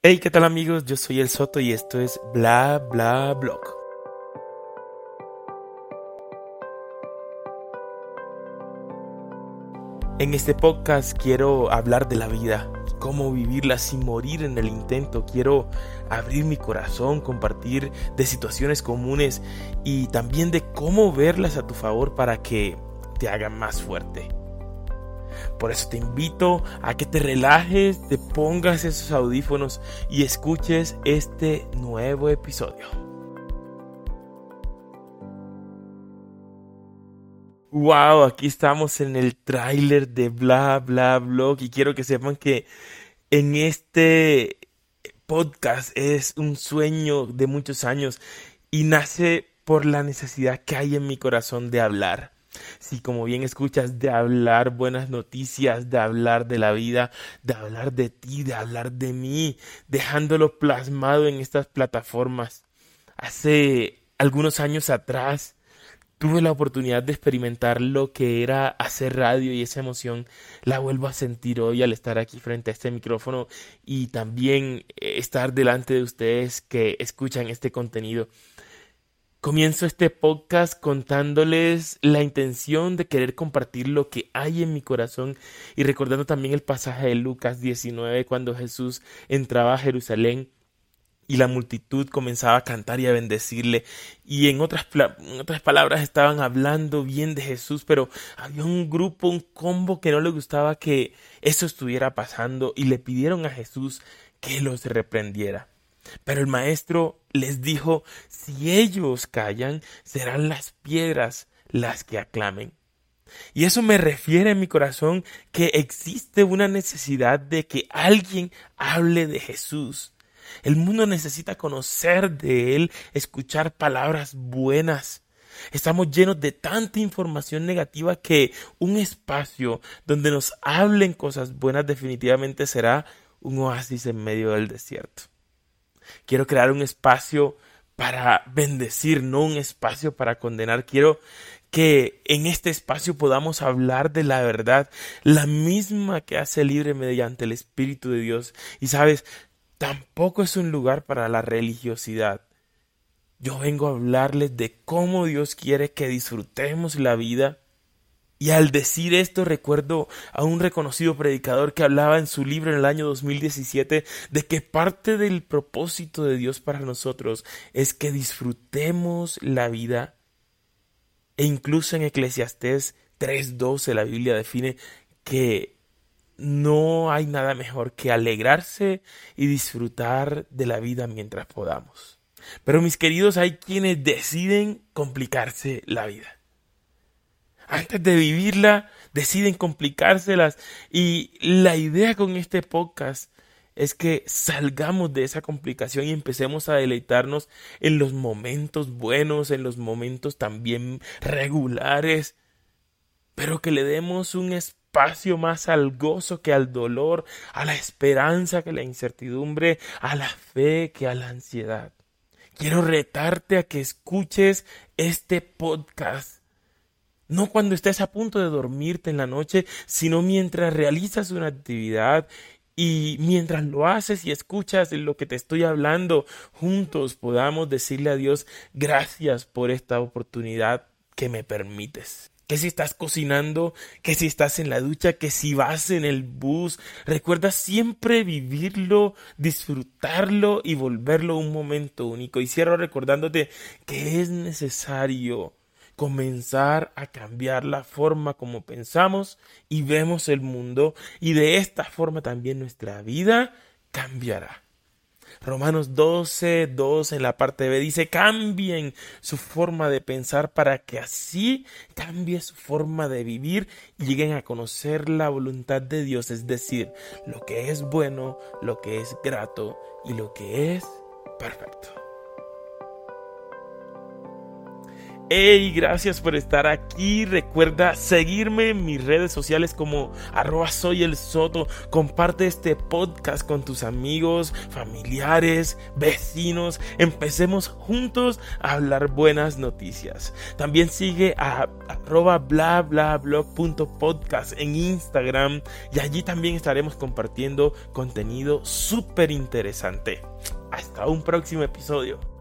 Hey, ¿qué tal amigos? Yo soy El Soto y esto es Bla Bla Blog. En este podcast quiero hablar de la vida, cómo vivirla sin morir en el intento. Quiero abrir mi corazón, compartir de situaciones comunes y también de cómo verlas a tu favor para que te hagan más fuerte. Por eso te invito a que te relajes, te pongas esos audífonos y escuches este nuevo episodio. Wow, aquí estamos en el tráiler de Bla Bla Blog y quiero que sepan que en este podcast es un sueño de muchos años y nace por la necesidad que hay en mi corazón de hablar si como bien escuchas, de hablar buenas noticias, de hablar de la vida, de hablar de ti, de hablar de mí, dejándolo plasmado en estas plataformas. Hace algunos años atrás tuve la oportunidad de experimentar lo que era hacer radio y esa emoción la vuelvo a sentir hoy al estar aquí frente a este micrófono y también estar delante de ustedes que escuchan este contenido. Comienzo este podcast contándoles la intención de querer compartir lo que hay en mi corazón y recordando también el pasaje de Lucas 19 cuando Jesús entraba a Jerusalén y la multitud comenzaba a cantar y a bendecirle y en otras, en otras palabras estaban hablando bien de Jesús pero había un grupo, un combo que no le gustaba que eso estuviera pasando y le pidieron a Jesús que los reprendiera. Pero el maestro les dijo, si ellos callan, serán las piedras las que aclamen. Y eso me refiere en mi corazón que existe una necesidad de que alguien hable de Jesús. El mundo necesita conocer de Él, escuchar palabras buenas. Estamos llenos de tanta información negativa que un espacio donde nos hablen cosas buenas definitivamente será un oasis en medio del desierto. Quiero crear un espacio para bendecir, no un espacio para condenar. Quiero que en este espacio podamos hablar de la verdad, la misma que hace libre mediante el Espíritu de Dios. Y sabes, tampoco es un lugar para la religiosidad. Yo vengo a hablarles de cómo Dios quiere que disfrutemos la vida y al decir esto recuerdo a un reconocido predicador que hablaba en su libro en el año 2017 de que parte del propósito de Dios para nosotros es que disfrutemos la vida. E incluso en Eclesiastés 3.12 la Biblia define que no hay nada mejor que alegrarse y disfrutar de la vida mientras podamos. Pero mis queridos, hay quienes deciden complicarse la vida antes de vivirla, deciden complicárselas. Y la idea con este podcast es que salgamos de esa complicación y empecemos a deleitarnos en los momentos buenos, en los momentos también regulares, pero que le demos un espacio más al gozo que al dolor, a la esperanza que a la incertidumbre, a la fe que a la ansiedad. Quiero retarte a que escuches este podcast no cuando estés a punto de dormirte en la noche, sino mientras realizas una actividad y mientras lo haces y escuchas lo que te estoy hablando, juntos podamos decirle a Dios gracias por esta oportunidad que me permites. Que si estás cocinando, que si estás en la ducha, que si vas en el bus, recuerda siempre vivirlo, disfrutarlo y volverlo un momento único. Y cierro recordándote que es necesario comenzar a cambiar la forma como pensamos y vemos el mundo y de esta forma también nuestra vida cambiará. Romanos 12, 2 en la parte B dice cambien su forma de pensar para que así cambie su forma de vivir y lleguen a conocer la voluntad de Dios, es decir, lo que es bueno, lo que es grato y lo que es perfecto. Hey, gracias por estar aquí. Recuerda seguirme en mis redes sociales como arroba soy el soto. Comparte este podcast con tus amigos, familiares, vecinos. Empecemos juntos a hablar buenas noticias. También sigue a arroba bla bla podcast en Instagram y allí también estaremos compartiendo contenido súper interesante. Hasta un próximo episodio.